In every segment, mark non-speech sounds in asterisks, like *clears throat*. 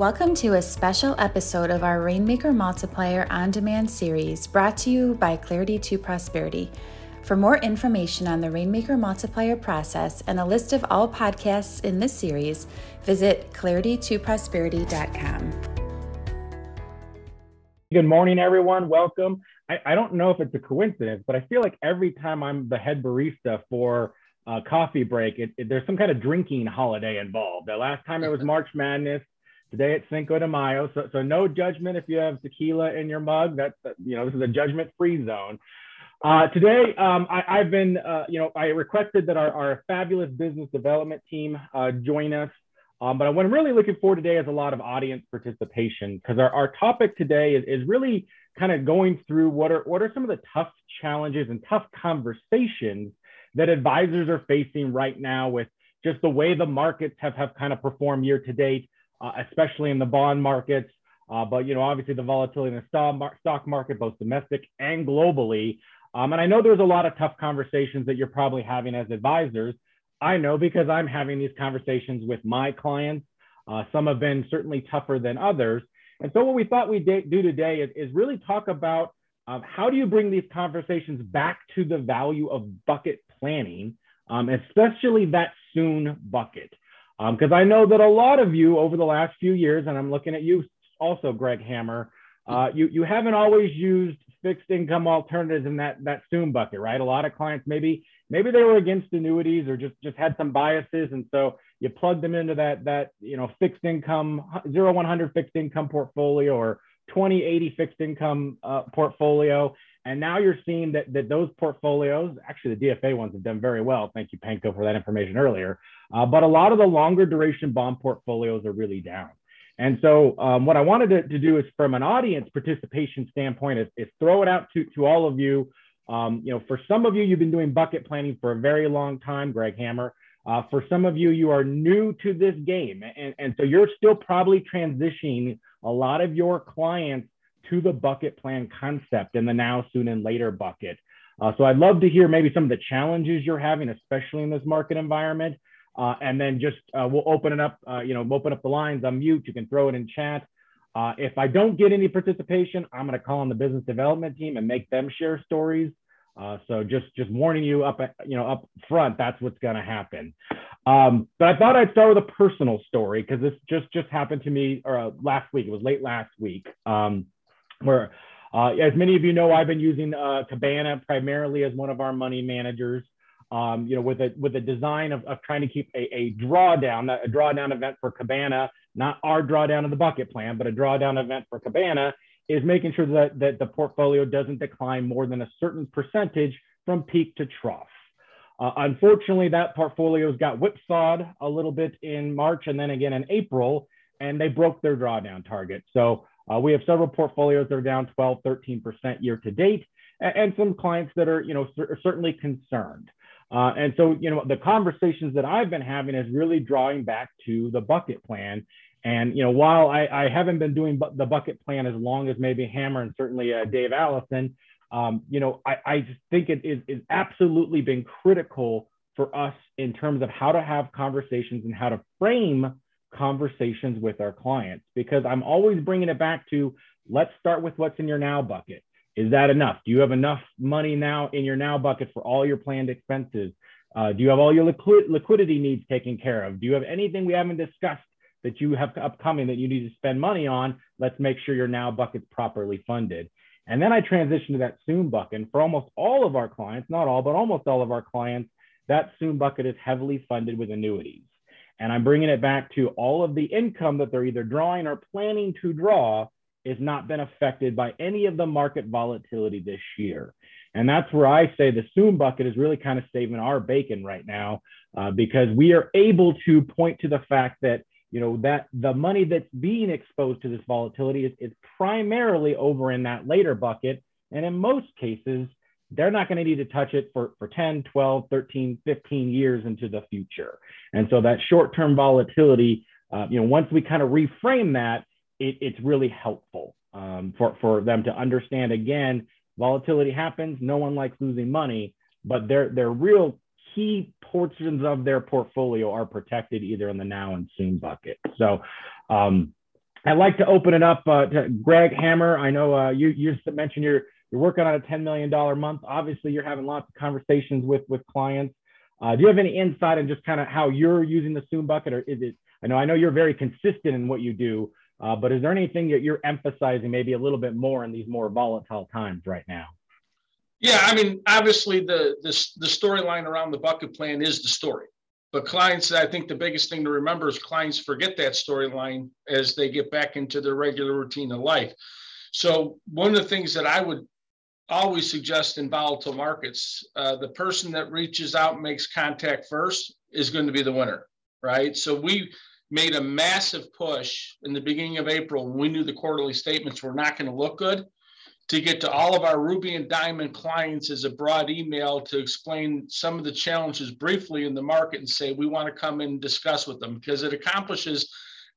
Welcome to a special episode of our Rainmaker Multiplier on Demand series brought to you by Clarity to Prosperity. For more information on the Rainmaker Multiplier process and a list of all podcasts in this series, visit claritytoprosperity.com. Good morning, everyone. Welcome. I, I, don't know if it's a coincidence, but I feel like every time I'm the head barista for a coffee break, it, it, there's some kind of drinking holiday involved. The last time it was *laughs* March Madness. Today it's Cinco de Mayo. So, so no judgment if you have tequila in your mug. That's, you know, this is a judgment free zone. Uh, today, um, I, have been, uh, you know, I requested that our, our fabulous business development team uh, join us. Um, but what I'm really looking for today is a lot of audience participation because our, our topic today is, is really kind of going through what are, what are some of the tough challenges and tough conversations that advisors are facing right now with just the way the markets have, have kind of performed year to date, uh, especially in the bond markets. Uh, but you know, obviously the volatility in the stock market, both domestic and globally, um, and I know there's a lot of tough conversations that you're probably having as advisors. I know because I'm having these conversations with my clients. Uh, some have been certainly tougher than others. And so, what we thought we'd do today is, is really talk about um, how do you bring these conversations back to the value of bucket planning, um, especially that soon bucket. Because um, I know that a lot of you over the last few years, and I'm looking at you also, Greg Hammer, uh, you, you haven't always used fixed income alternatives in that that soon bucket, right? A lot of clients maybe maybe they were against annuities or just just had some biases, and so you plug them into that that you know fixed income zero one hundred fixed income portfolio or 2080 fixed income uh, portfolio. And now you're seeing that, that those portfolios, actually the DFA ones have done very well. Thank you, Panko, for that information earlier. Uh, but a lot of the longer duration bond portfolios are really down. And so um, what I wanted to, to, do is from an audience participation standpoint is, is throw it out to, to all of you. Um, you know, for some of you, you've been doing bucket planning for a very long time, Greg Hammer. Uh, for some of you, you are new to this game. And, and so you're still probably transitioning a lot of your clients to the bucket plan concept and the now, soon, and later bucket. Uh, so I'd love to hear maybe some of the challenges you're having, especially in this market environment. Uh, and then just uh, we'll open it up, uh, you know, open up the lines, unmute, you can throw it in chat. Uh, if I don't get any participation, I'm going to call on the business development team and make them share stories. Uh, so just just warning you up, you know, up front, that's what's going to happen. Um, but I thought I'd start with a personal story because this just just happened to me or last week. It was late last week, um, where as many of you know, I've been using Cabana primarily as one of our money managers um, you know, with a with a design of, of trying to keep a, a drawdown, a drawdown event for Cabana, not our drawdown of the bucket plan, but a drawdown event for Cabana is making sure that, that the portfolio doesn't decline more than a certain percentage from peak to trough. Uh, unfortunately, that portfolio's got whipsawed a little bit in March and then again in April, and they broke their drawdown target. So uh, we have several portfolios that are down 12, 13% year to date, and, and some clients that are, you know, certainly concerned. Uh, and so, you know, the conversations that I've been having is really drawing back to the bucket plan. And, you know, while I, I haven't been doing bu- the bucket plan as long as maybe Hammer and certainly uh, Dave Allison, um, you know, I, I just think it is, is absolutely been critical for us in terms of how to have conversations and how to frame conversations with our clients because I'm always bringing it back to let's start with what's in your now bucket. Is that enough? Do you have enough money now in your now bucket for all your planned expenses? Uh, do you have all your liquid, liquidity needs taken care of? Do you have anything we haven't discussed that you have upcoming that you need to spend money on? Let's make sure your now bucket's properly funded. And then I transition to that soon bucket. And for almost all of our clients, not all, but almost all of our clients, that soon bucket is heavily funded with annuities. And I'm bringing it back to all of the income that they're either drawing or planning to draw has not been affected by any of the market volatility this year. And that's where I say the soon bucket is really kind of saving our bacon right now uh, because we are able to point to the fact that you know that the money that's being exposed to this volatility is, is primarily over in that later bucket and in most cases they're not going to need to touch it for, for 10 12 13 15 years into the future and so that short-term volatility uh, you know once we kind of reframe that it, it's really helpful um, for, for them to understand again, volatility happens. No one likes losing money, but their, their real key portions of their portfolio are protected either in the now and soon bucket. So, um, I'd like to open it up uh, to Greg Hammer. I know uh, you you mentioned you're you're working on a $10 million month. Obviously, you're having lots of conversations with with clients. Uh, do you have any insight on just kind of how you're using the Soon bucket, or is it? I know I know you're very consistent in what you do, uh, but is there anything that you're emphasizing maybe a little bit more in these more volatile times right now? Yeah, I mean, obviously the the, the storyline around the bucket plan is the story. But clients, I think the biggest thing to remember is clients forget that storyline as they get back into their regular routine of life. So one of the things that I would always suggest in volatile markets, uh, the person that reaches out and makes contact first is going to be the winner, right? So we made a massive push in the beginning of April when we knew the quarterly statements were not going to look good to get to all of our Ruby and Diamond clients as a broad email to explain some of the challenges briefly in the market and say we want to come and discuss with them because it accomplishes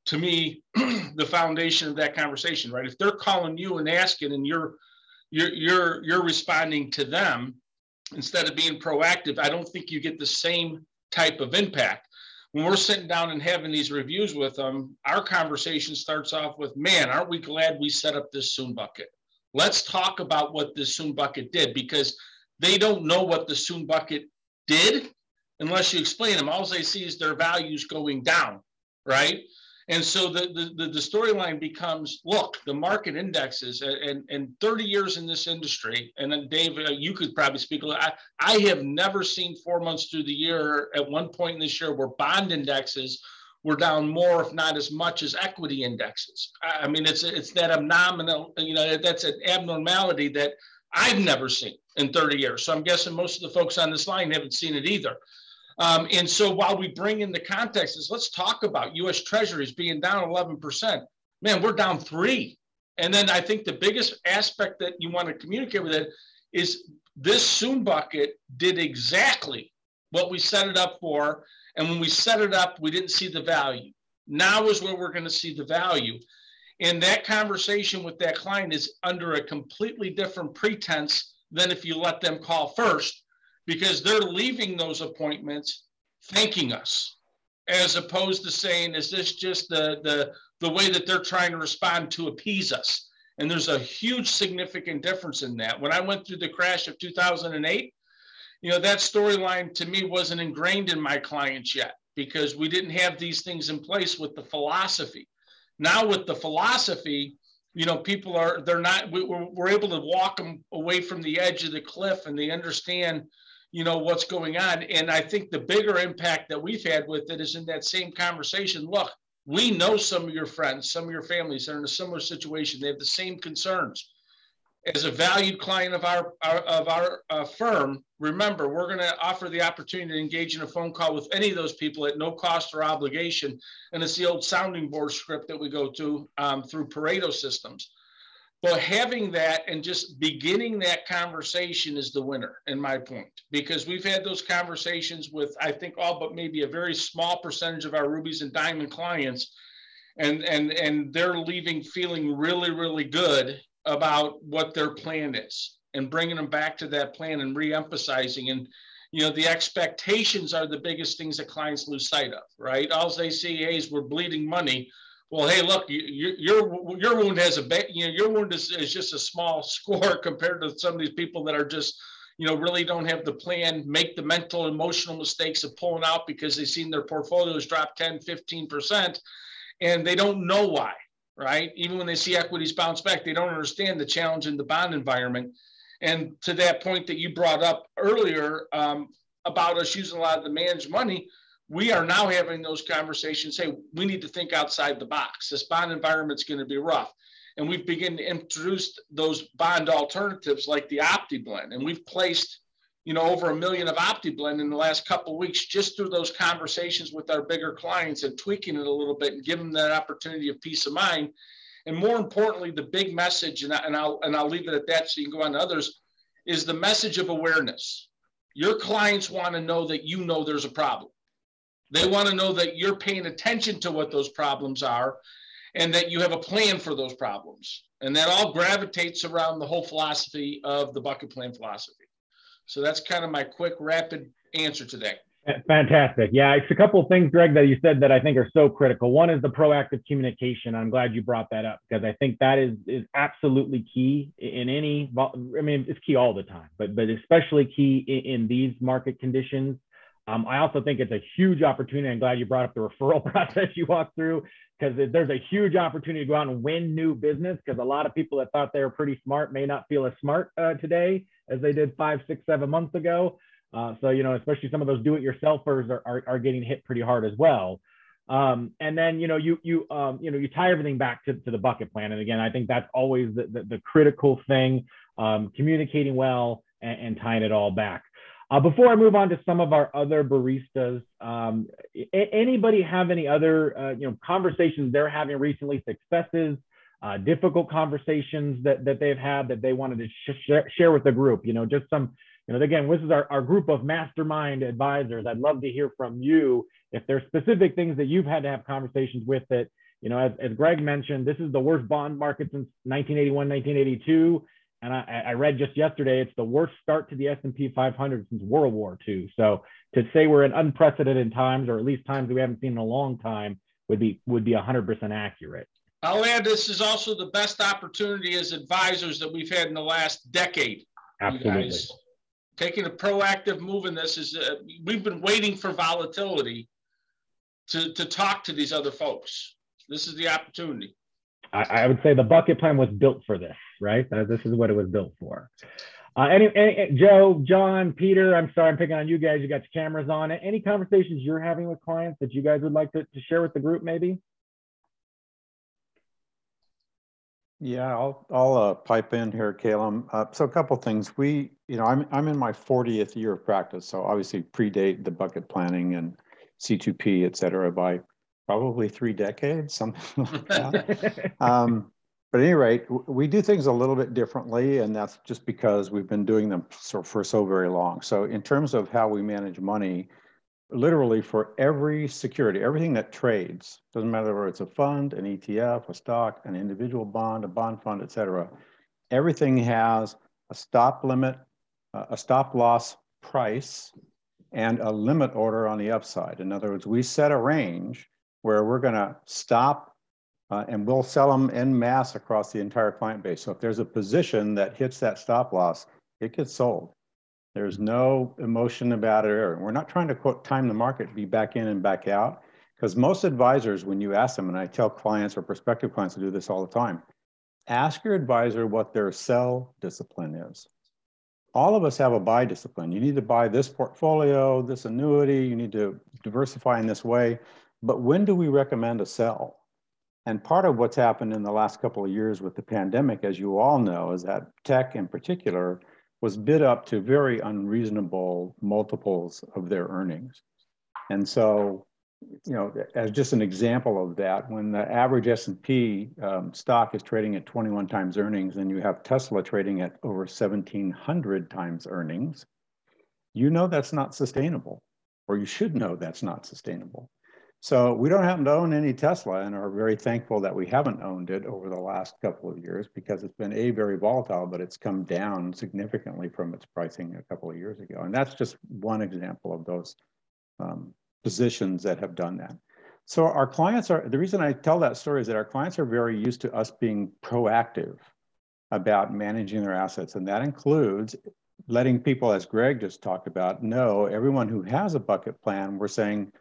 to me *clears throat* the foundation of that conversation right if they're calling you and asking and you're you're you're you're responding to them instead of being proactive i don't think you get the same type of impact when we're sitting down and having these reviews with them our conversation starts off with man aren't we glad we set up this soon bucket Let's talk about what this Soon Bucket did because they don't know what the Soon Bucket did unless you explain them. All they see is their values going down, right? And so the, the, the storyline becomes look, the market indexes and, and 30 years in this industry, and then Dave, uh, you could probably speak. I, I have never seen four months through the year at one point in this year where bond indexes we're down more, if not as much, as equity indexes. I mean, it's it's that abnormal, you know, that's an abnormality that I've never seen in 30 years. So I'm guessing most of the folks on this line haven't seen it either. Um, and so while we bring in the context is let's talk about U.S. Treasuries being down 11%. Man, we're down three. And then I think the biggest aspect that you want to communicate with it is this Soon bucket did exactly what we set it up for and when we set it up, we didn't see the value. Now is where we're going to see the value. And that conversation with that client is under a completely different pretense than if you let them call first, because they're leaving those appointments thanking us, as opposed to saying, is this just the, the, the way that they're trying to respond to appease us? And there's a huge significant difference in that. When I went through the crash of 2008, you know, that storyline to me wasn't ingrained in my clients yet because we didn't have these things in place with the philosophy. Now, with the philosophy, you know, people are, they're not, we, we're, we're able to walk them away from the edge of the cliff and they understand, you know, what's going on. And I think the bigger impact that we've had with it is in that same conversation. Look, we know some of your friends, some of your families are in a similar situation. They have the same concerns as a valued client of our, our of our uh, firm, remember we're going to offer the opportunity to engage in a phone call with any of those people at no cost or obligation, and it's the old sounding board script that we go to um, through Pareto systems. But having that and just beginning that conversation is the winner, in my point, because we've had those conversations with I think all but maybe a very small percentage of our rubies and diamond clients, and and and they're leaving feeling really really good about what their plan is and bringing them back to that plan and re-emphasizing. And you know the expectations are the biggest things that clients lose sight of right? All they see is we're bleeding money well hey look you, your your wound has a you know your wound is, is just a small *laughs* score compared to some of these people that are just you know really don't have the plan make the mental emotional mistakes of pulling out because they've seen their portfolios drop 10 15% and they don't know why right? Even when they see equities bounce back, they don't understand the challenge in the bond environment. And to that point that you brought up earlier um, about us using a lot of the managed money, we are now having those conversations. Say we need to think outside the box. This bond environment's going to be rough, and we've begun to introduce those bond alternatives like the OptiBlend, and we've placed you know, over a million of OptiBlend in the last couple weeks just through those conversations with our bigger clients and tweaking it a little bit and giving them that opportunity of peace of mind. And more importantly, the big message, and, I, and I'll and I'll leave it at that so you can go on to others, is the message of awareness. Your clients want to know that you know there's a problem. They want to know that you're paying attention to what those problems are and that you have a plan for those problems. And that all gravitates around the whole philosophy of the bucket plan philosophy. So that's kind of my quick, rapid answer to that. Fantastic. Yeah, it's a couple of things, Greg, that you said that I think are so critical. One is the proactive communication. I'm glad you brought that up because I think that is is absolutely key in any. I mean, it's key all the time, but but especially key in, in these market conditions. Um, I also think it's a huge opportunity. I'm glad you brought up the referral *laughs* process you walked through because there's a huge opportunity to go out and win new business because a lot of people that thought they were pretty smart may not feel as smart uh, today as they did five, six, seven months ago. Uh, so, you know, especially some of those do-it-yourselfers are, are, are getting hit pretty hard as well. Um, and then, you know, you, you, um, you know, you tie everything back to, to the bucket plan. And again, I think that's always the, the, the critical thing, um, communicating well and, and, tying it all back. Uh, before I move on to some of our other baristas, um, anybody have any other, uh, you know, conversations they're having recently, successes, uh, difficult conversations that, that they've had that they wanted to sh- share with the group, you know, just some, you know, again, this is our, our group of mastermind advisors. I'd love to hear from you if there's specific things that you've had to have conversations with that, you know, as, as Greg mentioned, this is the worst bond market since 1981, 1982. And I, I read just yesterday, it's the worst start to the S&P 500 since World War II. So to say we're in unprecedented times, or at least times we haven't seen in a long time, would be would be 100% accurate. I'll add this is also the best opportunity as advisors that we've had in the last decade. Absolutely taking a proactive move in this is uh, we've been waiting for volatility to, to talk to these other folks. This is the opportunity. I, I would say the bucket plan was built for this, right? This is what it was built for. Uh, any, any, Joe, John, Peter, I'm sorry, I'm picking on you guys. You got your cameras on. Any conversations you're having with clients that you guys would like to, to share with the group, maybe? Yeah, I'll I'll uh, pipe in here, Caleb. Uh, so a couple things. We, you know, I'm I'm in my 40th year of practice, so obviously predate the bucket planning and C2P, et cetera, by probably three decades, something *laughs* like that. *laughs* um, but at any rate, we do things a little bit differently, and that's just because we've been doing them so, for so very long. So in terms of how we manage money, literally for every security, everything that trades, doesn't matter whether it's a fund, an ETF, a stock, an individual bond, a bond fund, et cetera, everything has a stop limit, a stop loss price, and a limit order on the upside. In other words, we set a range where we're going to stop uh, and we'll sell them en mass across the entire client base. So if there's a position that hits that stop loss, it gets sold. There's no emotion about it. We're not trying to quote time the market, to be back in and back out. Because most advisors, when you ask them, and I tell clients or prospective clients to do this all the time, ask your advisor what their sell discipline is. All of us have a buy discipline. You need to buy this portfolio, this annuity, you need to diversify in this way. But when do we recommend a sell? And part of what's happened in the last couple of years with the pandemic, as you all know, is that tech in particular was bid up to very unreasonable multiples of their earnings. And so, you know, as just an example of that, when the average S&P um, stock is trading at 21 times earnings and you have Tesla trading at over 1700 times earnings, you know that's not sustainable, or you should know that's not sustainable. So we don't happen to own any Tesla and are very thankful that we haven't owned it over the last couple of years because it's been a very volatile, but it's come down significantly from its pricing a couple of years ago. And that's just one example of those um, positions that have done that. So our clients are, the reason I tell that story is that our clients are very used to us being proactive about managing their assets. And that includes letting people, as Greg just talked about, know everyone who has a bucket plan, we're saying,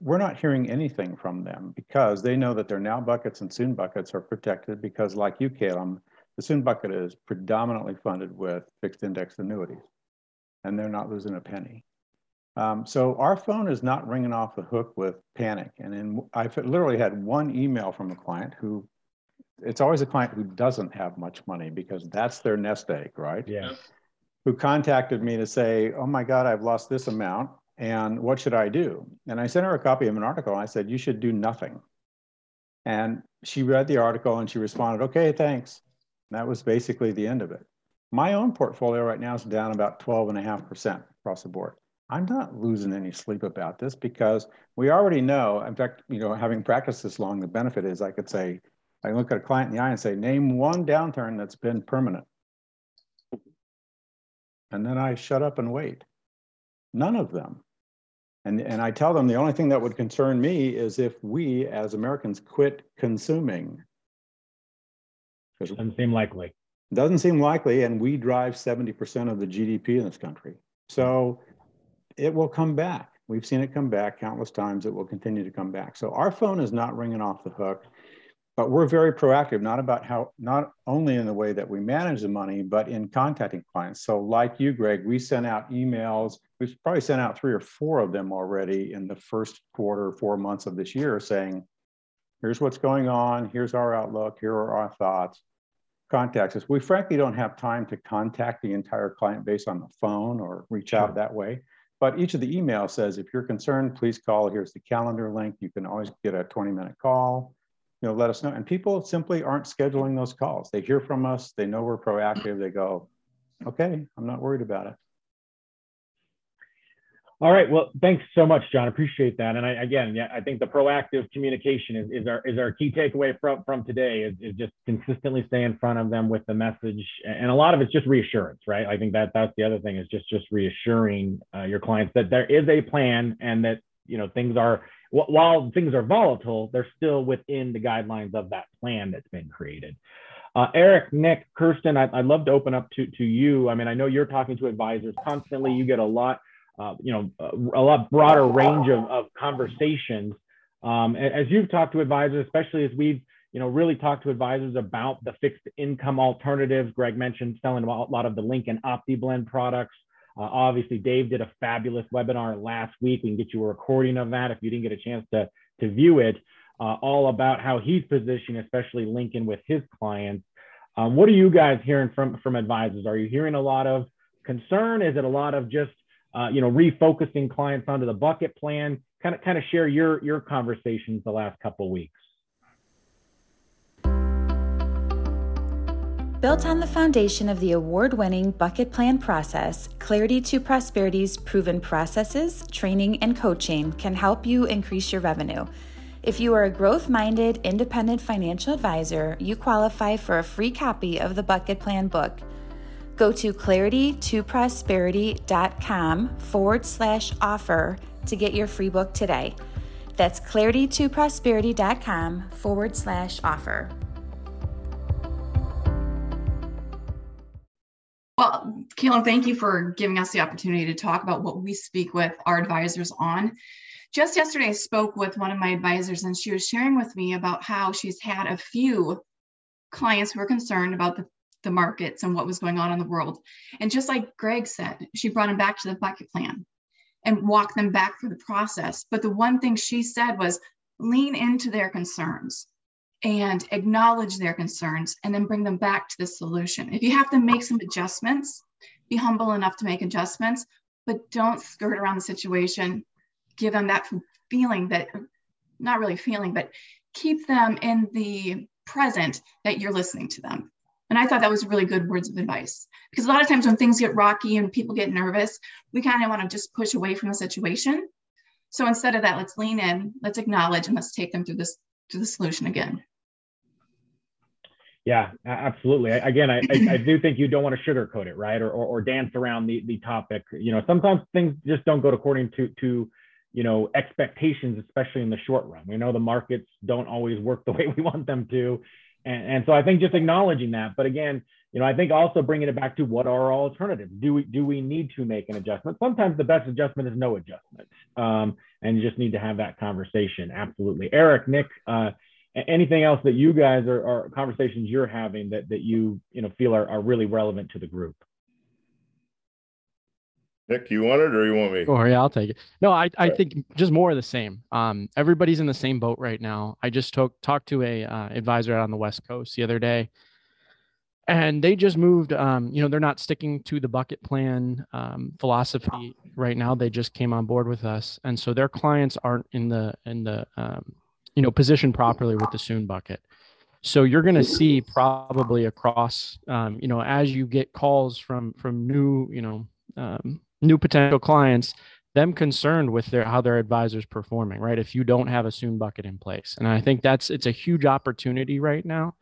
we're not hearing anything from them because they know that their now buckets and soon buckets are protected because like you, Caleb, the soon bucket is predominantly funded with fixed index annuities and they're not losing a penny. Um, so our phone is not ringing off the hook with panic. And in, I've literally had one email from a client who, it's always a client who doesn't have much money because that's their nest egg, right? Yeah. Who contacted me to say, oh my God, I've lost this amount and what should I do? And I sent her a copy of an article. I said, you should do nothing. And she read the article and she responded, okay, thanks. And that was basically the end of it. My own portfolio right now is down about 12.5% across the board. I'm not losing any sleep about this because we already know, in fact, you know, having practiced this long, the benefit is I could say, I can look at a client in the eye and say, name one downturn that's been permanent. And then I shut up and wait. None of them. And, and I tell them the only thing that would concern me is if we as Americans quit consuming. Doesn't seem likely. Doesn't seem likely, and we drive 70% of the GDP in this country. So it will come back. We've seen it come back countless times. It will continue to come back. So our phone is not ringing off the hook, but we're very proactive, not about how, not only in the way that we manage the money, but in contacting clients. So like you, Greg, we sent out emails. We've probably sent out three or four of them already in the first quarter, four months of this year saying, here's what's going on. Here's our outlook. Here are our thoughts Contact us. We frankly don't have time to contact the entire client base on the phone or reach sure. out that way. But each of the emails says, if you're concerned, please call. Here's the calendar link. You can always get a 20 minute call. You know, let us know. And people simply aren't scheduling those calls. They hear from us. They know we're proactive. They go, okay, I'm not worried about it. All right. Well, thanks so much, John. Appreciate that. And I, again, yeah, I think the proactive communication is, is our is our key takeaway from from today is, is just consistently stay in front of them with the message. And a lot of it's just reassurance, right? I think that that's the other thing is just just reassuring uh, your clients that there is a plan and that you know things are while things are volatile, they're still within the guidelines of that plan that's been created. Uh, Eric, Nick, Kirsten, I, would love to open up to, to you. I mean, I know you're talking to advisors constantly. You get a lot uh, you know, a, lot broader range of, of conversations. Um, as you've talked to advisors, especially as we've, you know, really talked to advisors about the fixed income alternatives. Greg mentioned selling a lot of the Lincoln OptiBlend products. Uh, obviously, Dave did a fabulous webinar last week. We can get you a recording of that if you didn't get a chance to, to view it, uh, all about how he's positioning, especially Lincoln with his clients. Um, what are you guys hearing from, from advisors? Are you hearing a lot of concern? Is it a lot of just uh, you know, refocusing clients onto the bucket plan. Kind of, kind of share your your conversations the last couple weeks. Built on the foundation of the award winning bucket plan process, Clarity to Prosperity's proven processes, training, and coaching can help you increase your revenue. If you are a growth minded, independent financial advisor, you qualify for a free copy of the Bucket Plan book. Go to claritytoprosperity.com forward slash offer to get your free book today. That's claritytoprosperity.com forward slash offer. Well, Kaylin, thank you for giving us the opportunity to talk about what we speak with our advisors on. Just yesterday, I spoke with one of my advisors, and she was sharing with me about how she's had a few clients who are concerned about the the markets and what was going on in the world. And just like Greg said, she brought them back to the bucket plan and walked them back through the process. But the one thing she said was lean into their concerns and acknowledge their concerns and then bring them back to the solution. If you have to make some adjustments, be humble enough to make adjustments, but don't skirt around the situation. Give them that feeling that, not really feeling, but keep them in the present that you're listening to them. And I thought that was really good words of advice because a lot of times when things get rocky and people get nervous, we kind of want to just push away from the situation. So instead of that, let's lean in, let's acknowledge, and let's take them through this to the solution again. Yeah, absolutely. Again, I, I, I, do think you don't want to sugarcoat it, right? Or, or, or, dance around the, the topic. You know, sometimes things just don't go according to, to, you know, expectations, especially in the short run. We know the markets don't always work the *laughs* way we want them to. And, and so I think just acknowledging that. But again, you know, I think also bringing it back to what are our alternatives? Do we do we need to make an adjustment? Sometimes the best adjustment is no adjustment, um, and you just need to have that conversation. Absolutely, Eric, Nick, uh, anything else that you guys are, are, conversations you're having that that you you know feel are, are really relevant to the group? Nick, you want it or you want me? Oh yeah, I'll take it. No, I, I think just more of the same. Um, everybody's in the same boat right now. I just talked talked to a uh, advisor out on the West Coast the other day, and they just moved. Um, you know, they're not sticking to the bucket plan um, philosophy right now. They just came on board with us, and so their clients aren't in the in the um, you know positioned properly with the soon bucket. So you're going to see probably across, um, you know, as you get calls from from new, you know, um, new potential clients them concerned with their how their advisors performing right if you don't have a soon bucket in place and i think that's it's a huge opportunity right now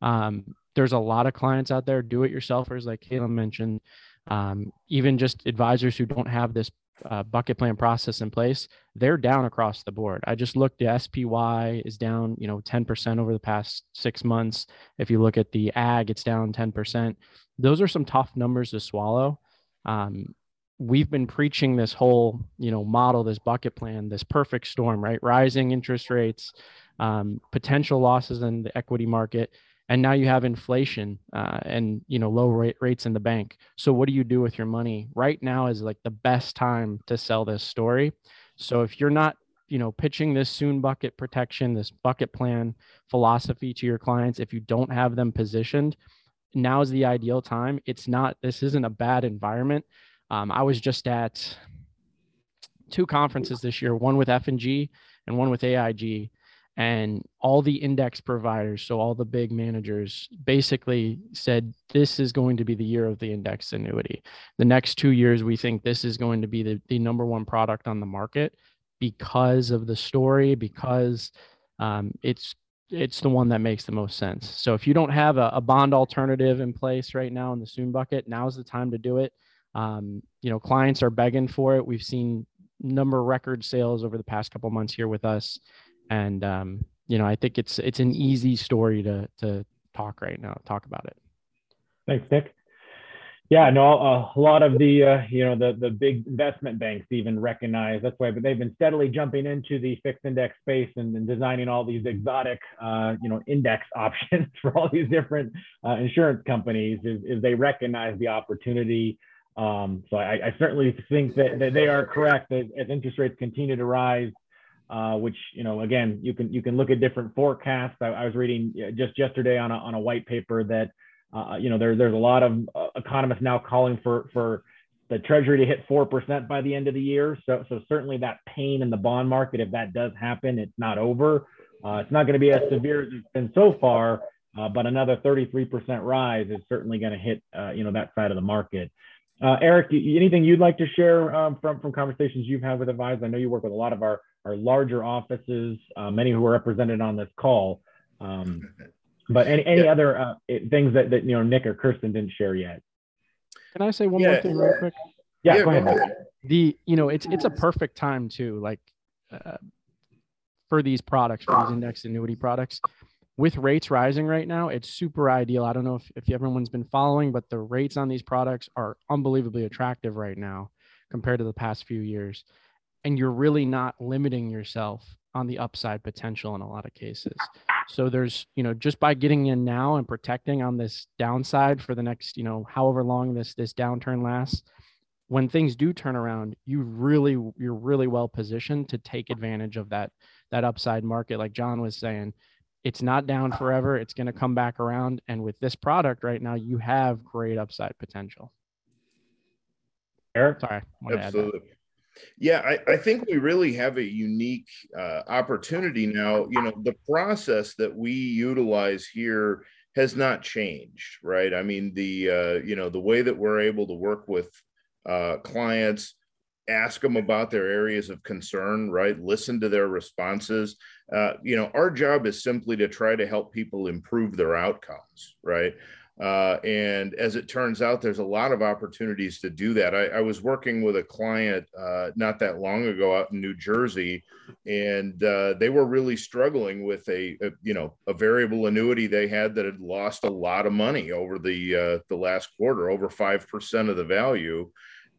um, there's a lot of clients out there do it yourselfers like Caleb mentioned um, even just advisors who don't have this uh, bucket plan process in place, they're down across the board. I just looked, the SPY is down, you know, 10% over the past six months. If you look at the ag, it's down 10%. Those are some tough numbers to swallow. Um, we've been preaching this whole, you know, model, this bucket plan, this perfect storm, right? Rising interest rates, um, potential losses in the equity market and now you have inflation uh, and you know low rate rates in the bank. So what do you do with your money? Right now is like the best time to sell this story. So if you're not you know pitching this soon bucket protection this bucket plan philosophy to your clients if you don't have them positioned now is the ideal time. It's not this isn't a bad environment. Um, i was just at two conferences this year one with f&g and one with aig and all the index providers so all the big managers basically said this is going to be the year of the index annuity. The next two years we think this is going to be the, the number one product on the market because of the story because um, it's it's the one that makes the most sense. So if you don't have a, a, bond alternative in place right now in the soon bucket now's the time to do it. Um, you know clients are begging for it. We've seen number record sales over the past couple months here with us and um, you know, I think it's it's an easy story to to talk right now, talk about it. Thanks, Nick. Yeah, no, a lot of the uh, you know the the big investment banks even recognize that's why, but they've been steadily jumping into the fixed index space and, and designing all these exotic uh, you know index *laughs* options for all these different uh, insurance companies. Is, is they recognize the opportunity. Um, so I, I, certainly think that, that they are correct that as interest rates continue to rise, uh, which you know again you can you can look at different forecasts. I, I was reading just yesterday on a on a white paper that uh, you know there, there's a lot of uh, economists now calling for for the Treasury to hit four percent by the end of the year. So so certainly that pain in the bond market, if that does happen, it's not over. Uh, it's not going to be as severe as it's been so far, uh, but another 33% rise is certainly going to hit uh, you know that side of the market. Uh, Eric, anything you'd like to share um, from, from conversations you've had with advisors? I know you work with a lot of our, our larger offices, uh, many who are represented on this call. Um, but any, any yeah. other uh, things that, that, you know, Nick or Kirsten didn't share yet? Can I say one yeah. more thing real quick? Yeah, yeah go ahead. The, you know, it's, it's a perfect time too, like uh, for these products, for these index annuity products with rates rising right now, it's super ideal. I don't know if, if everyone's been following, but the rates on these products are unbelievably attractive right now compared to the past few years. And you're really not limiting yourself on the upside potential in a lot of cases. So there's, you know, just by getting in now and protecting on this downside for the next, you know, however long this this downturn lasts, when things do turn around, you really you're really well positioned to take advantage of that that upside market like John was saying it's not down forever. It's going to come back around. And with this product right now, you have great upside potential. Eric? Sorry. Absolutely. Yeah, I, I, think we really have a unique uh, opportunity now. You know, the process that we utilize here has not changed, right? I mean, the uh, you know the way that we're able to work with uh, clients, ask them about their areas of concern, right? Listen to their responses. Uh, you know, our job is simply to try to help people improve their outcomes, right? Uh, and as it turns out, there's a lot of opportunities to do that. I, I was working with a client uh, not that long ago out in New Jersey, and uh, they were really struggling with a, a, you know a variable annuity they had that had lost a lot of money over the uh, the last quarter, over five percent of the value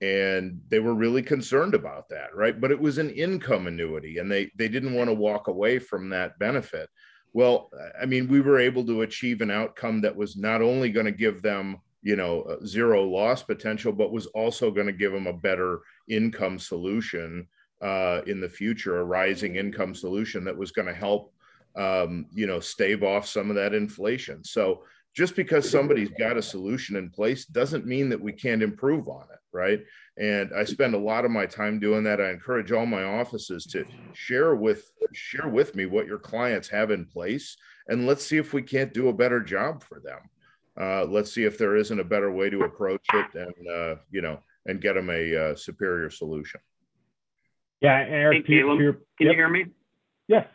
and they were really concerned about that right? But it was an income annuity and they they didn't want to walk away from that benefit. Well i mean we were able to achieve an outcome that was not only going to give them you know zero loss potential but was also going to give them a better income solution uh, in the future a rising income solution that was going to help um, you know stave off some of that inflation. So just because somebody's got a solution in place doesn't mean that we can't improve on it right? And i spend a lot of my time doing that. I encourage all my offices to share with share with me what your clients have in place and let's see if we can't do a better job for them. Uh, let's see if there isn't a better way to approach it and uh, you know and get them a uh, superior solution. Yeah Eric, hey, Caleb, can yep. you hear me? Yes.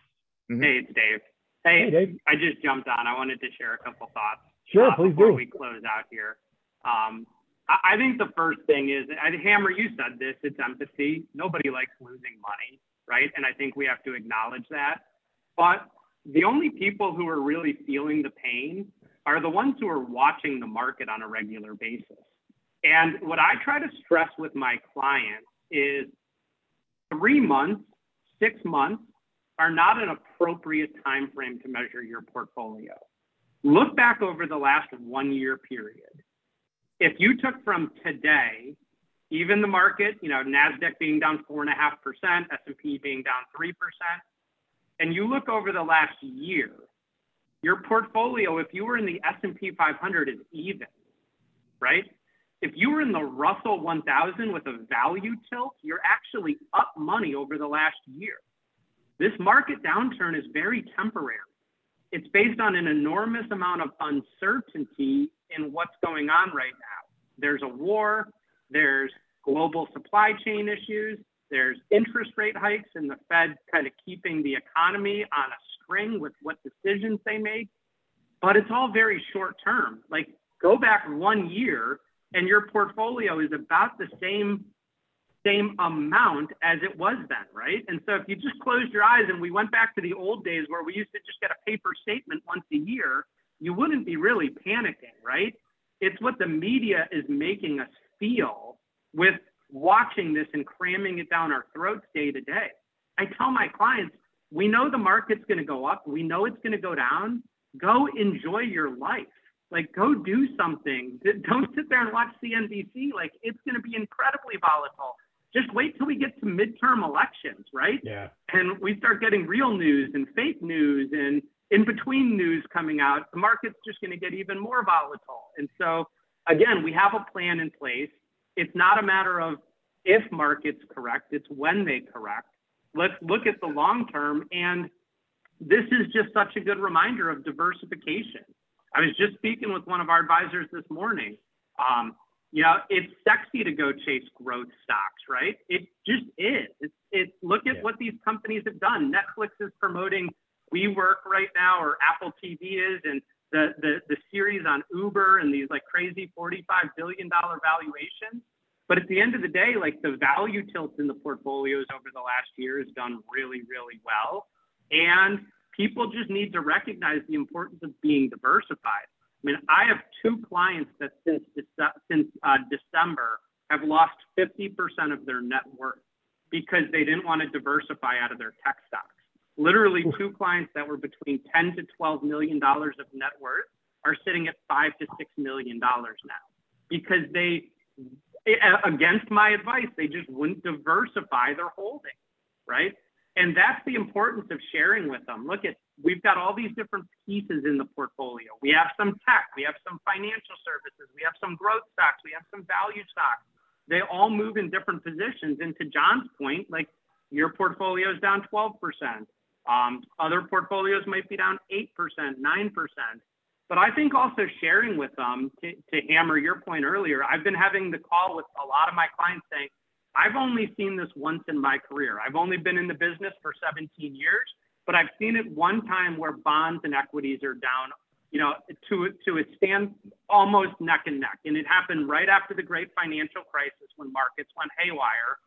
Mm-hmm. hey it's dave. Hey, hey dave. I just jumped on. I wanted to share a couple thoughts Sure, uh, please before do. we close out here. Um, I think the first thing is, I Hammer, you said this, it's empathy. Nobody likes losing money, right? And I think we have to acknowledge that. But the only people who are really feeling the pain are the ones who are watching the market on a regular basis. And what I try to stress with my clients is three months, six months are not an appropriate time frame to measure your portfolio. Look back over the last one year period. If you took from today, even the market, you know, Nasdaq being down four and a half percent, S&P being down three percent, and you look over the last year, your portfolio, if you were in the S&P 500, is even, right? If you were in the Russell 1000 with a value tilt, you're actually up money over the last year. This market downturn is very temporary. It's based on an enormous amount of uncertainty in what's going on right now. There's a war, there's global supply chain issues, there's interest rate hikes, and the Fed kind of keeping the economy on a string with what decisions they make. But it's all very short term. Like go back one year and your portfolio is about the same same amount as it was then, right? And so if you just closed your eyes and we went back to the old days where we used to just get a paper statement once a year, you wouldn't be really panicking, right? It's what the media is making us feel with watching this and cramming it down our throats day to day. I tell my clients, we know the market's going to go up, we know it's going to go down. Go enjoy your life. Like, go do something. *laughs* Don't sit there and watch CNBC. Like, it's going to be incredibly volatile. Just wait till we get to midterm elections, right? Yeah. And we start getting real news and fake news and in between news coming out. The market's just going to get even more volatile. And so, again, we have a plan in place. It's not a matter of if markets correct, it's when they correct. Let's look at the long term. And this is just such a good reminder of diversification. I was just speaking with one of our advisors this morning. Um, you know, it's sexy to go chase growth stocks, right? It just is. It's, it's look at yeah. what these companies have done. Netflix is promoting WeWork right now, or Apple TV is, and the, the, the series on Uber and these like crazy $45 billion valuations. But at the end of the day, like the value tilt in the portfolios over the last year has done really, really well. And people just need to recognize the importance of being diversified. I mean, I have two clients that since since uh, December have lost 50% of their net worth because they didn't want to diversify out of their tech stocks. Literally, two clients that were between 10 to 12 million dollars of net worth are sitting at five to six million dollars now because they, against my advice, they just wouldn't diversify their holdings, right? And that's the importance of sharing with them. Look at, we've got all these different pieces in the portfolio. We have some tech, we have some financial services, we have some growth stocks, we have some value stocks. They all move in different positions. And to John's point, like your portfolio is down 12%. Um, other portfolios might be down 8%, 9%. But I think also sharing with them, to, to hammer your point earlier, I've been having the call with a lot of my clients saying, I've only seen this once in my career. I've only been in the business for 17 years, but I've seen it one time where bonds and equities are down, you know, to to a stand almost neck and neck. And it happened right after the great financial crisis when markets went haywire.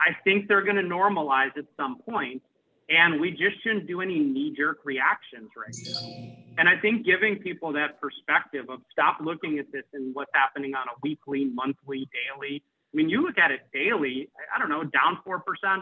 I think they're going to normalize at some point, and we just shouldn't do any knee-jerk reactions right now. And I think giving people that perspective of stop looking at this and what's happening on a weekly, monthly, daily I mean, you look at it daily, I don't know, down 4%,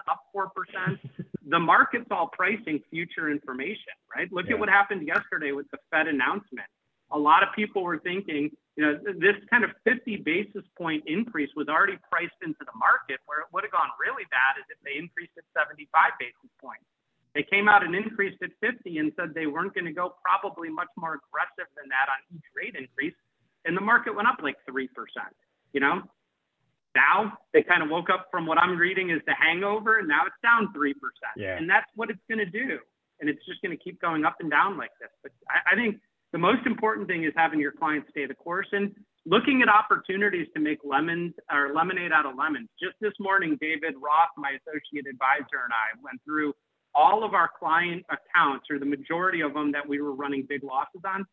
up 4%. *laughs* the market's all pricing future information, right? Look yeah. at what happened yesterday with the Fed announcement. A lot of people were thinking, you know, this kind of 50 basis point increase was already priced into the market, where it would have gone really bad is if they increased it 75 basis points. They came out and increased at 50 and said they weren't going to go probably much more aggressive than that on each rate increase. And the market went up like 3%, you know? Now they kind of woke up from what I'm reading is the hangover, and now it's down three percent. Yeah. And that's what it's going to do, and it's just going to keep going up and down like this. But I, I think the most important thing is having your clients stay the course and looking at opportunities to make lemons or lemonade out of lemons. Just this morning, David Roth, my associate advisor, and I went through all of our client accounts, or the majority of them that we were running big losses on.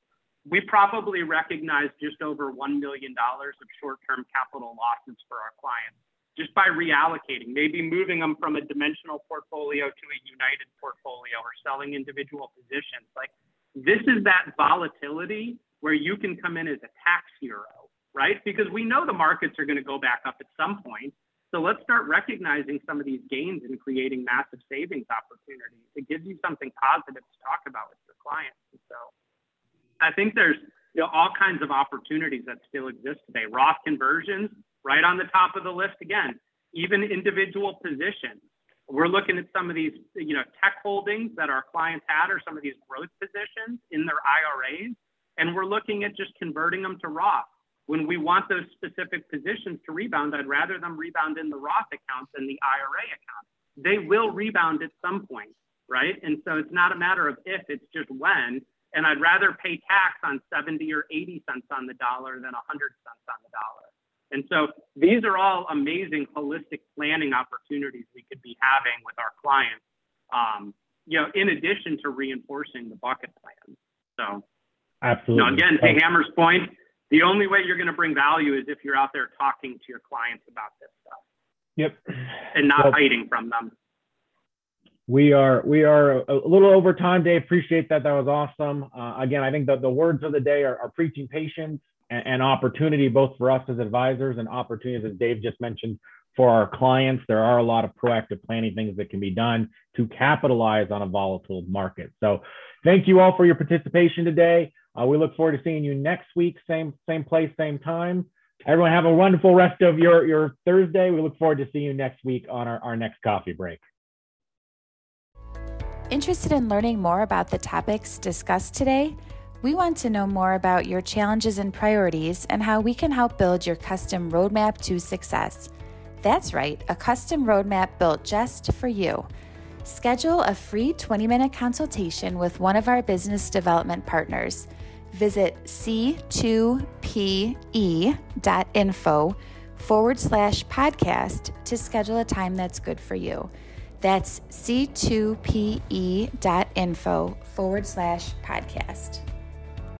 We probably recognize just over $1 million of short term capital losses for our clients just by reallocating, maybe moving them from a dimensional portfolio to a united portfolio or selling individual positions. Like this is that volatility where you can come in as a tax hero, right? Because we know the markets are going to go back up at some point. So let's start recognizing some of these gains and creating massive savings opportunities. It gives you something positive to talk about with your clients. So I think there's you know, all kinds of opportunities that still exist today. Roth conversions, right on the top of the list again. Even individual positions. We're looking at some of these, you know, tech holdings that our clients had or some of these growth positions in their IRAs, and we're looking at just converting them to Roth. When we want those specific positions to rebound, I'd rather them rebound in the Roth account than the IRA account. They will rebound at some point, right? And so it's not a matter of if, it's just when and I'd rather pay tax on 70 or 80 cents on the dollar than 100 cents on the dollar. And so these are all amazing holistic planning opportunities we could be having with our clients, um, you know, in addition to reinforcing the bucket plan. So, absolutely. You know, again, to Hammer's point, the only way you're going to bring value is if you're out there talking to your clients about this stuff. Yep. And not well, hiding from them. We are we are a little over time, Dave. Appreciate that. That was awesome. Uh, again, I think the, the words of the day are, are preaching patience and, and, opportunity, both for us as advisors and opportunities, as Dave just mentioned, for our clients. There are a lot of proactive planning things that can be done to capitalize on a volatile market. So, thank you all for your participation today. Uh, we look forward to seeing you next week, same same place, same time. Everyone have a wonderful rest of your your Thursday. We look forward to seeing you next week on our, our next coffee break. Interested in learning more about the topics discussed today? We want to know more about your challenges and priorities and how we can help build your custom roadmap to success. That's right, a custom roadmap built just for you. Schedule a free 20 minute consultation with one of our business development partners. Visit c2pe.info forward slash podcast to schedule a time that's good for you. That's c2pe.info forward slash podcast.